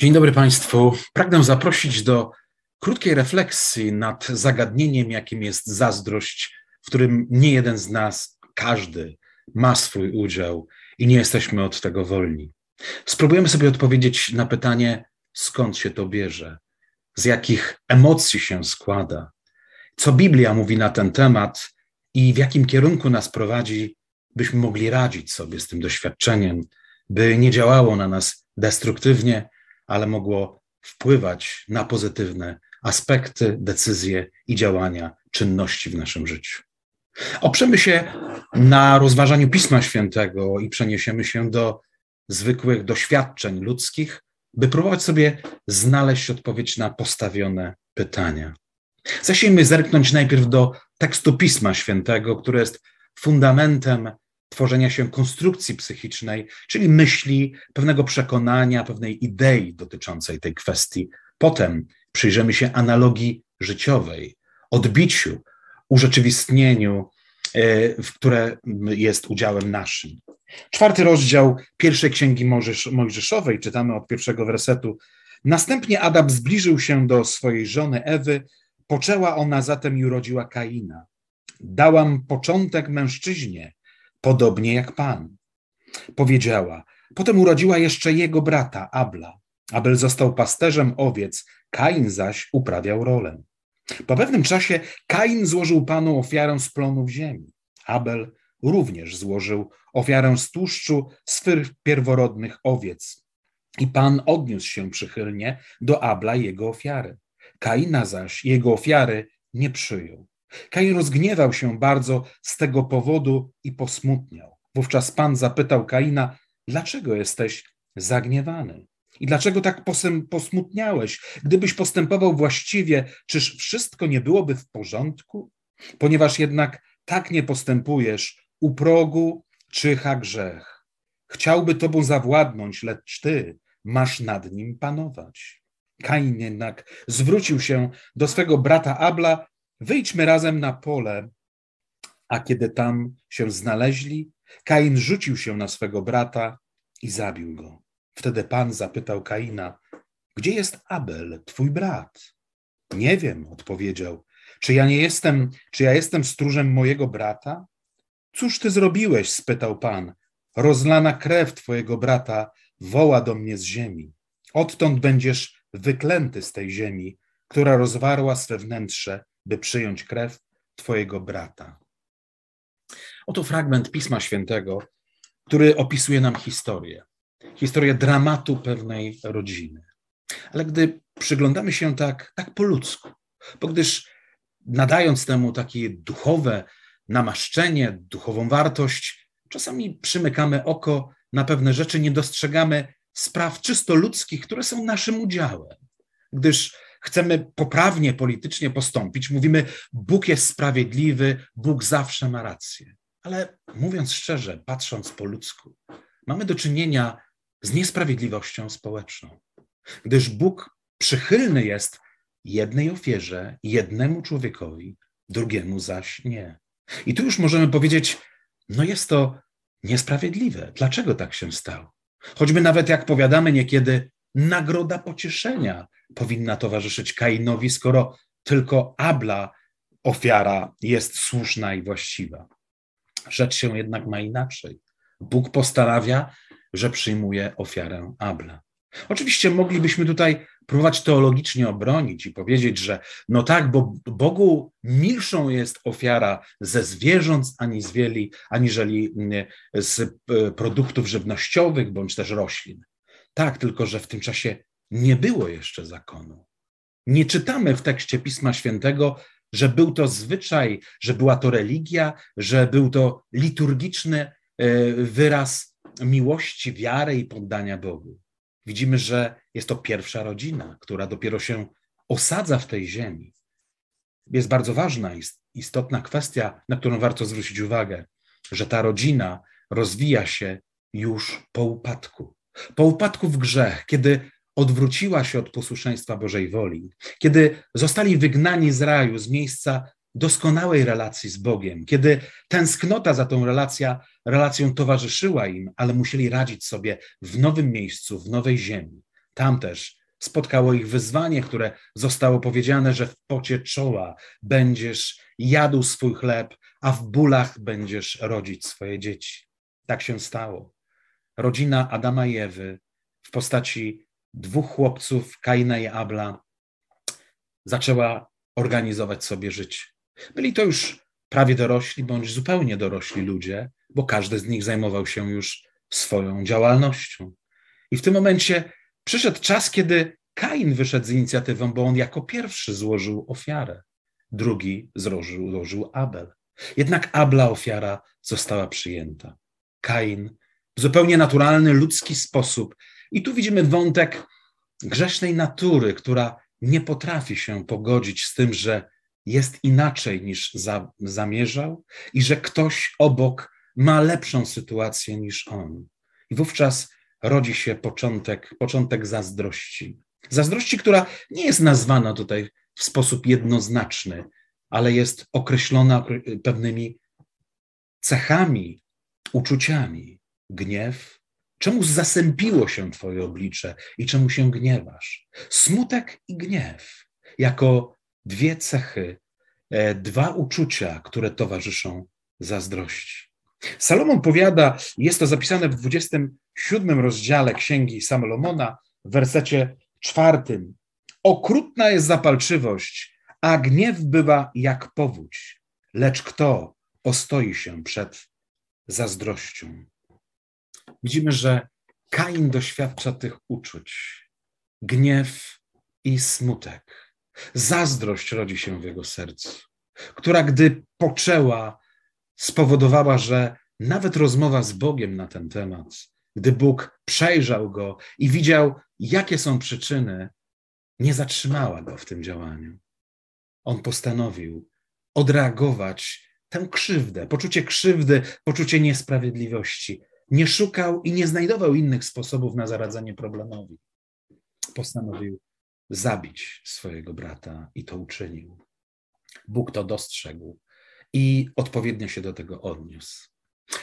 Dzień dobry Państwu. Pragnę zaprosić do krótkiej refleksji nad zagadnieniem, jakim jest zazdrość, w którym nie jeden z nas, każdy ma swój udział i nie jesteśmy od tego wolni. Spróbujemy sobie odpowiedzieć na pytanie, skąd się to bierze, z jakich emocji się składa, co Biblia mówi na ten temat i w jakim kierunku nas prowadzi, byśmy mogli radzić sobie z tym doświadczeniem, by nie działało na nas destruktywnie, ale mogło wpływać na pozytywne aspekty, decyzje i działania, czynności w naszym życiu. Oprzemy się na rozważaniu Pisma Świętego i przeniesiemy się do zwykłych doświadczeń ludzkich, by próbować sobie znaleźć odpowiedź na postawione pytania. Zacznijmy zerknąć najpierw do tekstu Pisma Świętego, który jest fundamentem tworzenia się konstrukcji psychicznej, czyli myśli, pewnego przekonania, pewnej idei dotyczącej tej kwestii. Potem przyjrzymy się analogii życiowej, odbiciu, urzeczywistnieniu, e, w które jest udziałem naszym. Czwarty rozdział pierwszej księgi Mojżeszowej, czytamy od pierwszego wersetu. Następnie Adam zbliżył się do swojej żony Ewy, poczęła ona zatem i urodziła Kaina. Dałam początek mężczyźnie, podobnie jak Pan. Powiedziała. Potem urodziła jeszcze jego brata, Abla. Abel został pasterzem owiec, Kain zaś uprawiał rolę. Po pewnym czasie Kain złożył Panu ofiarę z plonów ziemi. Abel również złożył ofiarę z tłuszczu swych pierworodnych owiec. I Pan odniósł się przychylnie do Abla jego ofiary. Kaina zaś jego ofiary nie przyjął. Kain rozgniewał się bardzo z tego powodu i posmutniał. Wówczas Pan zapytał Kaina, dlaczego jesteś zagniewany? I dlaczego tak posmutniałeś? Gdybyś postępował właściwie, czyż wszystko nie byłoby w porządku? Ponieważ jednak tak nie postępujesz, u progu czyha grzech. Chciałby tobą zawładnąć, lecz ty masz nad nim panować. Kain jednak zwrócił się do swego brata Abla Wyjdźmy razem na pole. A kiedy tam się znaleźli, Kain rzucił się na swego brata i zabił go. Wtedy Pan zapytał Kaina: Gdzie jest Abel, twój brat? Nie wiem, odpowiedział. Czy ja nie jestem, czy ja jestem stróżem mojego brata? Cóż ty zrobiłeś? spytał Pan. Rozlana krew twojego brata woła do mnie z ziemi. Odtąd będziesz wyklęty z tej ziemi, która rozwarła swe wnętrze by przyjąć krew Twojego brata. Oto fragment Pisma Świętego, który opisuje nam historię. Historię dramatu pewnej rodziny. Ale gdy przyglądamy się tak, tak po ludzku, bo gdyż nadając temu takie duchowe namaszczenie, duchową wartość, czasami przymykamy oko na pewne rzeczy, nie dostrzegamy spraw czysto ludzkich, które są naszym udziałem. Gdyż chcemy poprawnie politycznie postąpić, mówimy, Bóg jest sprawiedliwy, Bóg zawsze ma rację. Ale mówiąc szczerze, patrząc po ludzku, mamy do czynienia z niesprawiedliwością społeczną, gdyż Bóg przychylny jest jednej ofierze, jednemu człowiekowi, drugiemu zaś nie. I tu już możemy powiedzieć, no jest to niesprawiedliwe. Dlaczego tak się stało? Choćby nawet jak powiadamy niekiedy, nagroda pocieszenia powinna towarzyszyć Kainowi, skoro tylko Abla ofiara jest słuszna i właściwa. Rzecz się jednak ma inaczej. Bóg postanawia, że przyjmuje ofiarę Abla. Oczywiście moglibyśmy tutaj próbować teologicznie obronić i powiedzieć, że no tak, bo Bogu milszą jest ofiara ze zwierząt aniżeli, aniżeli mm, z e, produktów żywnościowych bądź też roślin. Tak, tylko że w tym czasie nie było jeszcze zakonu. Nie czytamy w tekście Pisma Świętego, że był to zwyczaj, że była to religia, że był to liturgiczny e, wyraz miłości, wiary i poddania Bogu. Widzimy, że jest to pierwsza rodzina, która dopiero się osadza w tej ziemi. Jest bardzo ważna, istotna kwestia, na którą warto zwrócić uwagę, że ta rodzina rozwija się już po upadku. Po upadku w grzech, kiedy odwróciła się od posłuszeństwa Bożej woli, kiedy zostali wygnani z raju, z miejsca doskonałej relacji z Bogiem, kiedy tęsknota za tą relacja, relacją towarzyszyła im, ale musieli radzić sobie w nowym miejscu, w nowej ziemi. Tam też spotkało ich wyzwanie, które zostało powiedziane, że w pocie czoła będziesz jadł swój chleb, a w bólach będziesz rodzić swoje dzieci. Tak się stało. Rodzina Adama i Ewy w postaci dwóch chłopców, Kaina i Abla, zaczęła organizować sobie życie. Byli to już prawie dorośli bądź zupełnie dorośli ludzie, bo każdy z nich zajmował się już swoją działalnością. I w tym momencie przyszedł czas, kiedy Kain wyszedł z inicjatywą, bo on jako pierwszy złożył ofiarę. Drugi złożył, Abel. Jednak Abla ofiara została przyjęta. Kain w zupełnie naturalny, ludzki sposób. I tu widzimy wątek grzesznej natury, która nie potrafi się pogodzić z tym, że jest inaczej niż za, zamierzał i że ktoś obok ma lepszą sytuację niż on. I wówczas rodzi się początek, początek zazdrości. Zazdrości, która nie jest nazwana tutaj w sposób jednoznaczny, ale jest określona pewnymi cechami, uczuciami. Gniew. Czemu zasępiło się Twoje oblicze i czemu się gniewasz? Smutek i gniew jako dwie cechy, e, dwa uczucia, które towarzyszą zazdrości. Salomon powiada, jest to zapisane w 27 rozdziale Księgi Salomona, w wersecie czwartym. Okrutna jest zapalczywość, a gniew bywa jak powódź, lecz kto ostoi się przed zazdrością? Widzimy, że Kain doświadcza tych uczuć, gniew i smutek. Zazdrość rodzi się w jego sercu, która gdy poczęła, spowodowała, że nawet rozmowa z Bogiem na ten temat, gdy Bóg przejrzał go i widział, jakie są przyczyny, nie zatrzymała go w tym działaniu. On postanowił odreagować tę krzywdę, poczucie krzywdy, poczucie niesprawiedliwości. Nie szukał i nie znajdował innych sposobów na zaradzenie problemowi. Postanowił zabić swojego brata i to uczynił. Bóg to dostrzegł i odpowiednio się do tego odniósł.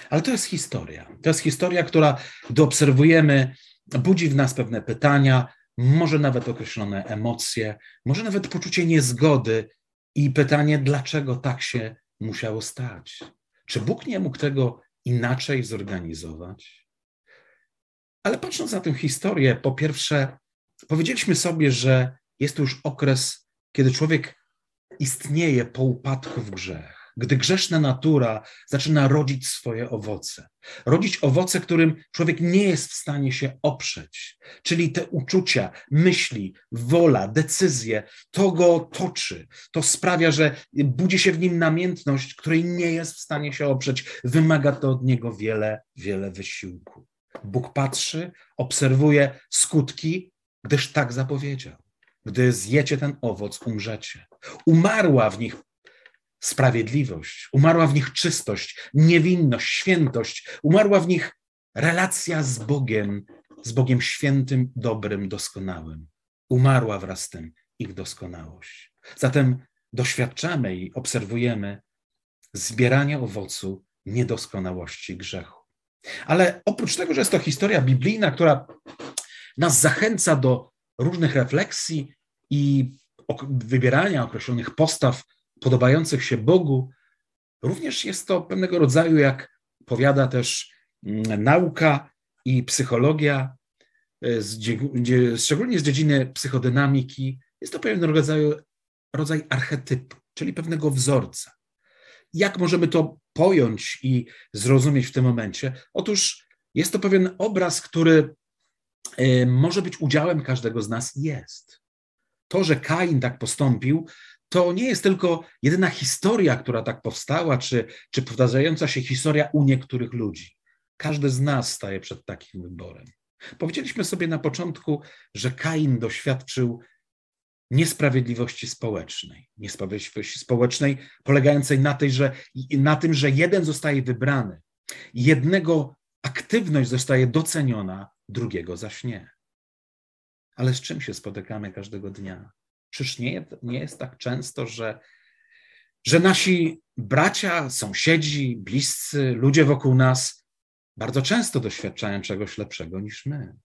Ale to jest historia. To jest historia, która, gdy obserwujemy, budzi w nas pewne pytania, może nawet określone emocje, może nawet poczucie niezgody i pytanie, dlaczego tak się musiało stać. Czy Bóg nie mógł tego inaczej zorganizować? Ale patrząc na tę historię, po pierwsze, powiedzieliśmy sobie, że jest to już okres, kiedy człowiek istnieje po upadku w grzech gdy grzeszna natura zaczyna rodzić swoje owoce. Rodzić owoce, którym człowiek nie jest w stanie się oprzeć. Czyli te uczucia, myśli, wola, decyzje, to go toczy. To sprawia, że budzi się w nim namiętność, której nie jest w stanie się oprzeć. Wymaga to od niego wiele, wiele wysiłku. Bóg patrzy, obserwuje skutki, gdyż tak zapowiedział. Gdy zjecie ten owoc, umrzecie. Umarła w nich sprawiedliwość, umarła w nich czystość, niewinność, świętość, umarła w nich relacja z Bogiem, z Bogiem świętym, dobrym, doskonałym. Umarła wraz z tym ich doskonałość. Zatem doświadczamy i obserwujemy zbieranie owocu niedoskonałości grzechu. Ale oprócz tego, że jest to historia biblijna, która nas zachęca do różnych refleksji i wybierania określonych postaw podobających się Bogu, również jest to pewnego rodzaju, jak powiada też mm, nauka i psychologia, e, szczególnie z dziedziny psychodynamiki, jest to pewnego rodzaju rodzaj archetypu, czyli pewnego wzorca. Jak możemy to pojąć i zrozumieć w tym momencie? Otóż jest to pewien obraz, który e, może być udziałem każdego z nas, jest. To, że Kain tak postąpił, to nie jest tylko jedyna historia, która tak powstała, czy, czy powtarzająca się historia u niektórych ludzi. Każdy z nas staje przed takim wyborem. Powiedzieliśmy sobie na początku, że Kain doświadczył niesprawiedliwości społecznej. Niesprawiedliwości społecznej polegającej na, tej, że, na tym, że jeden zostaje wybrany, jednego aktywność zostaje doceniona, drugiego zaś nie. Ale z czym się spotykamy każdego dnia? Czyż nie, nie jest tak często, że, że nasi bracia, sąsiedzi, bliscy, ludzie wokół nas bardzo często doświadczają czegoś lepszego niż my?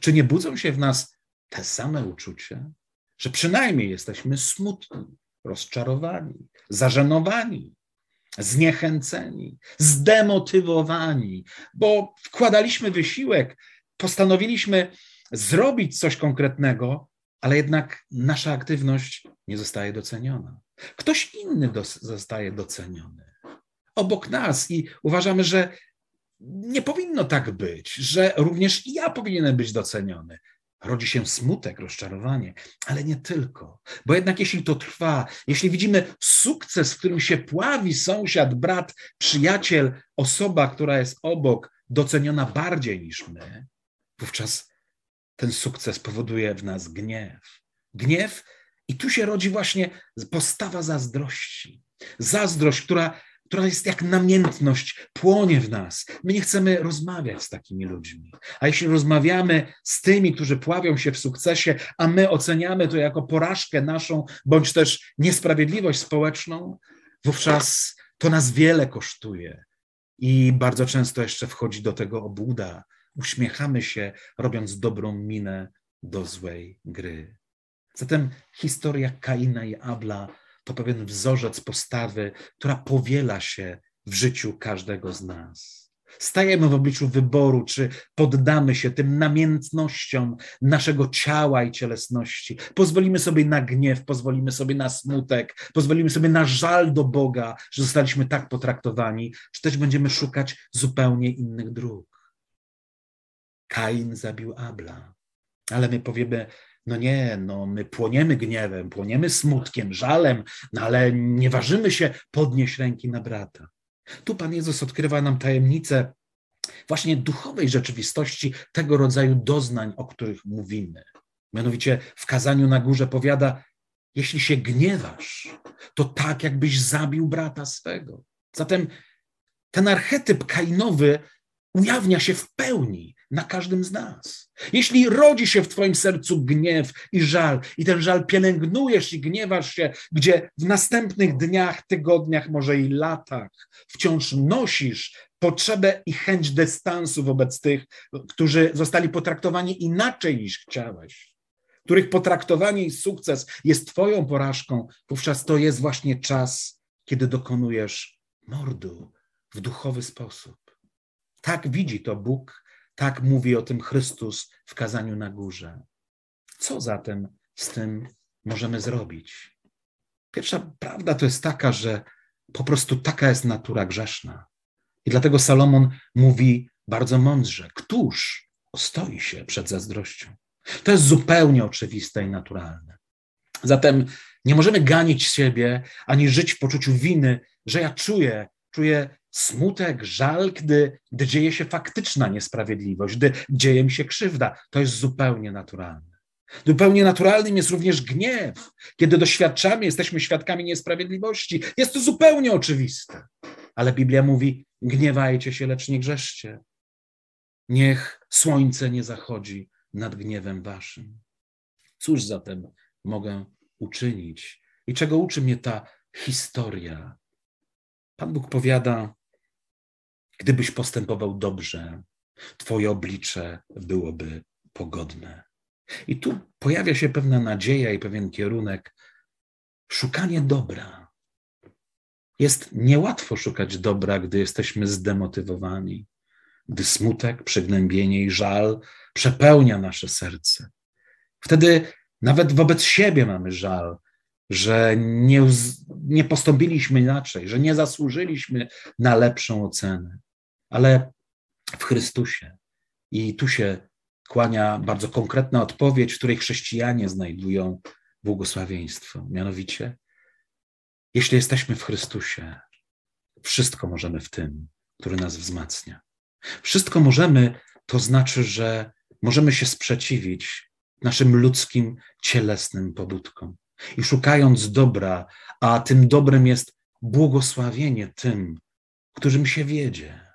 Czy nie budzą się w nas te same uczucia, że przynajmniej jesteśmy smutni, rozczarowani, zażenowani, zniechęceni, zdemotywowani, bo wkładaliśmy wysiłek, postanowiliśmy zrobić coś konkretnego, ale jednak nasza aktywność nie zostaje doceniona. Ktoś inny do, zostaje doceniony obok nas i uważamy, że nie powinno tak być, że również ja powinienem być doceniony. Rodzi się smutek, rozczarowanie, ale nie tylko. Bo jednak jeśli to trwa, jeśli widzimy sukces, w którym się pławi sąsiad, brat, przyjaciel, osoba, która jest obok, doceniona bardziej niż my, wówczas ten sukces powoduje w nas gniew. Gniew, i tu się rodzi właśnie postawa zazdrości. Zazdrość, która która jest jak namiętność, płonie w nas. My nie chcemy rozmawiać z takimi ludźmi. A jeśli rozmawiamy z tymi, którzy pławią się w sukcesie, a my oceniamy to jako porażkę naszą, bądź też niesprawiedliwość społeczną, wówczas to nas wiele kosztuje. I bardzo często jeszcze wchodzi do tego obłuda. Uśmiechamy się, robiąc dobrą minę do złej gry. Zatem historia Kaina i Abla to pewien wzorzec postawy, która powiela się w życiu każdego z nas. Stajemy w obliczu wyboru, czy poddamy się tym namiętnościom naszego ciała i cielesności. Pozwolimy sobie na gniew, pozwolimy sobie na smutek, pozwolimy sobie na żal do Boga, że zostaliśmy tak potraktowani, czy też będziemy szukać zupełnie innych dróg. Kain zabił Abla, ale my powiemy, no nie, no my płoniemy gniewem, płoniemy smutkiem, żalem, no ale nie ważymy się podnieść ręki na brata. Tu Pan Jezus odkrywa nam tajemnicę właśnie duchowej rzeczywistości tego rodzaju doznań, o których mówimy. Mianowicie w kazaniu na górze powiada, jeśli się gniewasz, to tak, jakbyś zabił brata swego. Zatem ten archetyp kainowy ujawnia się w pełni na każdym z nas. Jeśli rodzi się w Twoim sercu gniew i żal, i ten żal pielęgnujesz i gniewasz się, gdzie w następnych dniach, tygodniach, może i latach wciąż nosisz potrzebę i chęć dystansu wobec tych, którzy zostali potraktowani inaczej niż chciałeś, których potraktowanie i sukces jest Twoją porażką, wówczas to jest właśnie czas, kiedy dokonujesz mordu w duchowy sposób. Tak widzi to Bóg tak mówi o tym Chrystus w kazaniu na górze. Co zatem z tym możemy zrobić? Pierwsza prawda to jest taka, że po prostu taka jest natura grzeszna. I dlatego Salomon mówi bardzo mądrze: Któż ostoi się przed zazdrością? To jest zupełnie oczywiste i naturalne. Zatem nie możemy ganić siebie ani żyć w poczuciu winy, że ja czuję, czuję smutek, żal, gdy, gdy dzieje się faktyczna niesprawiedliwość, gdy dzieje mi się krzywda. To jest zupełnie naturalne. Zupełnie naturalnym jest również gniew. Kiedy doświadczamy, jesteśmy świadkami niesprawiedliwości. Jest to zupełnie oczywiste. Ale Biblia mówi: gniewajcie się, lecz nie grzeszcie. Niech słońce nie zachodzi nad gniewem waszym. Cóż zatem mogę uczynić? I czego uczy mnie ta historia? Pan Bóg powiada: Gdybyś postępował dobrze, Twoje oblicze byłoby pogodne. I tu pojawia się pewna nadzieja i pewien kierunek. Szukanie dobra. Jest niełatwo szukać dobra, gdy jesteśmy zdemotywowani, gdy smutek, przygnębienie i żal przepełnia nasze serce. Wtedy nawet wobec siebie mamy żal, że nie, nie postąpiliśmy inaczej, że nie zasłużyliśmy na lepszą ocenę ale w Chrystusie. I tu się kłania bardzo konkretna odpowiedź, w której chrześcijanie znajdują błogosławieństwo. Mianowicie, jeśli jesteśmy w Chrystusie, wszystko możemy w tym, który nas wzmacnia. Wszystko możemy, to znaczy, że możemy się sprzeciwić naszym ludzkim, cielesnym pobudkom. I szukając dobra, a tym dobrem jest błogosławienie tym, którym się wiedzie,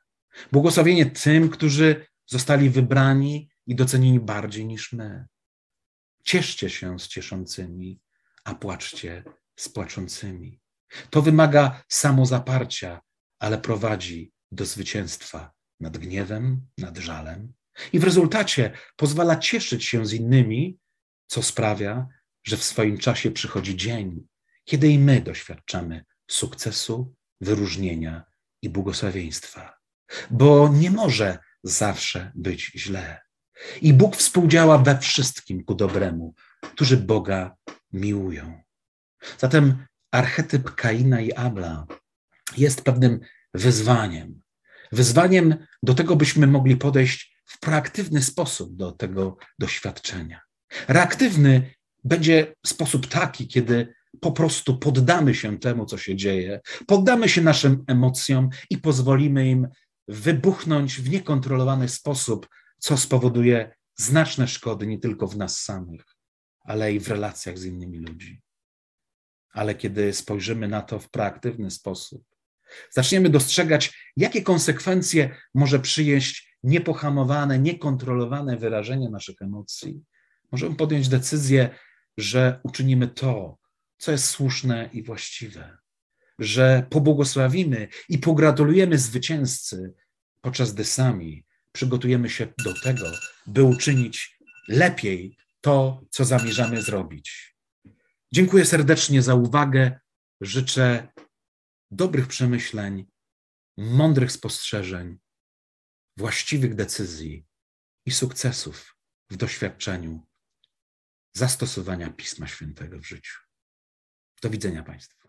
Błogosławienie tym, którzy zostali wybrani i docenieni bardziej niż my. Cieszcie się z cieszącymi, a płaczcie z płaczącymi. To wymaga samozaparcia, ale prowadzi do zwycięstwa nad gniewem, nad żalem i w rezultacie pozwala cieszyć się z innymi, co sprawia, że w swoim czasie przychodzi dzień, kiedy i my doświadczamy sukcesu, wyróżnienia i błogosławieństwa. Bo nie może zawsze być źle. I Bóg współdziała we wszystkim ku dobremu, którzy Boga miłują. Zatem archetyp Kaina i Abla jest pewnym wyzwaniem. Wyzwaniem do tego, byśmy mogli podejść w proaktywny sposób do tego doświadczenia. Reaktywny będzie sposób taki, kiedy po prostu poddamy się temu, co się dzieje, poddamy się naszym emocjom i pozwolimy im wybuchnąć w niekontrolowany sposób, co spowoduje znaczne szkody nie tylko w nas samych, ale i w relacjach z innymi ludźmi. Ale kiedy spojrzymy na to w proaktywny sposób, zaczniemy dostrzegać, jakie konsekwencje może przyjeść niepohamowane, niekontrolowane wyrażenie naszych emocji, możemy podjąć decyzję, że uczynimy to, co jest słuszne i właściwe, że pobłogosławimy i pogratulujemy zwycięzcy, podczas gdy sami przygotujemy się do tego, by uczynić lepiej to, co zamierzamy zrobić. Dziękuję serdecznie za uwagę. Życzę dobrych przemyśleń, mądrych spostrzeżeń, właściwych decyzji i sukcesów w doświadczeniu zastosowania Pisma Świętego w życiu. Do widzenia Państwu.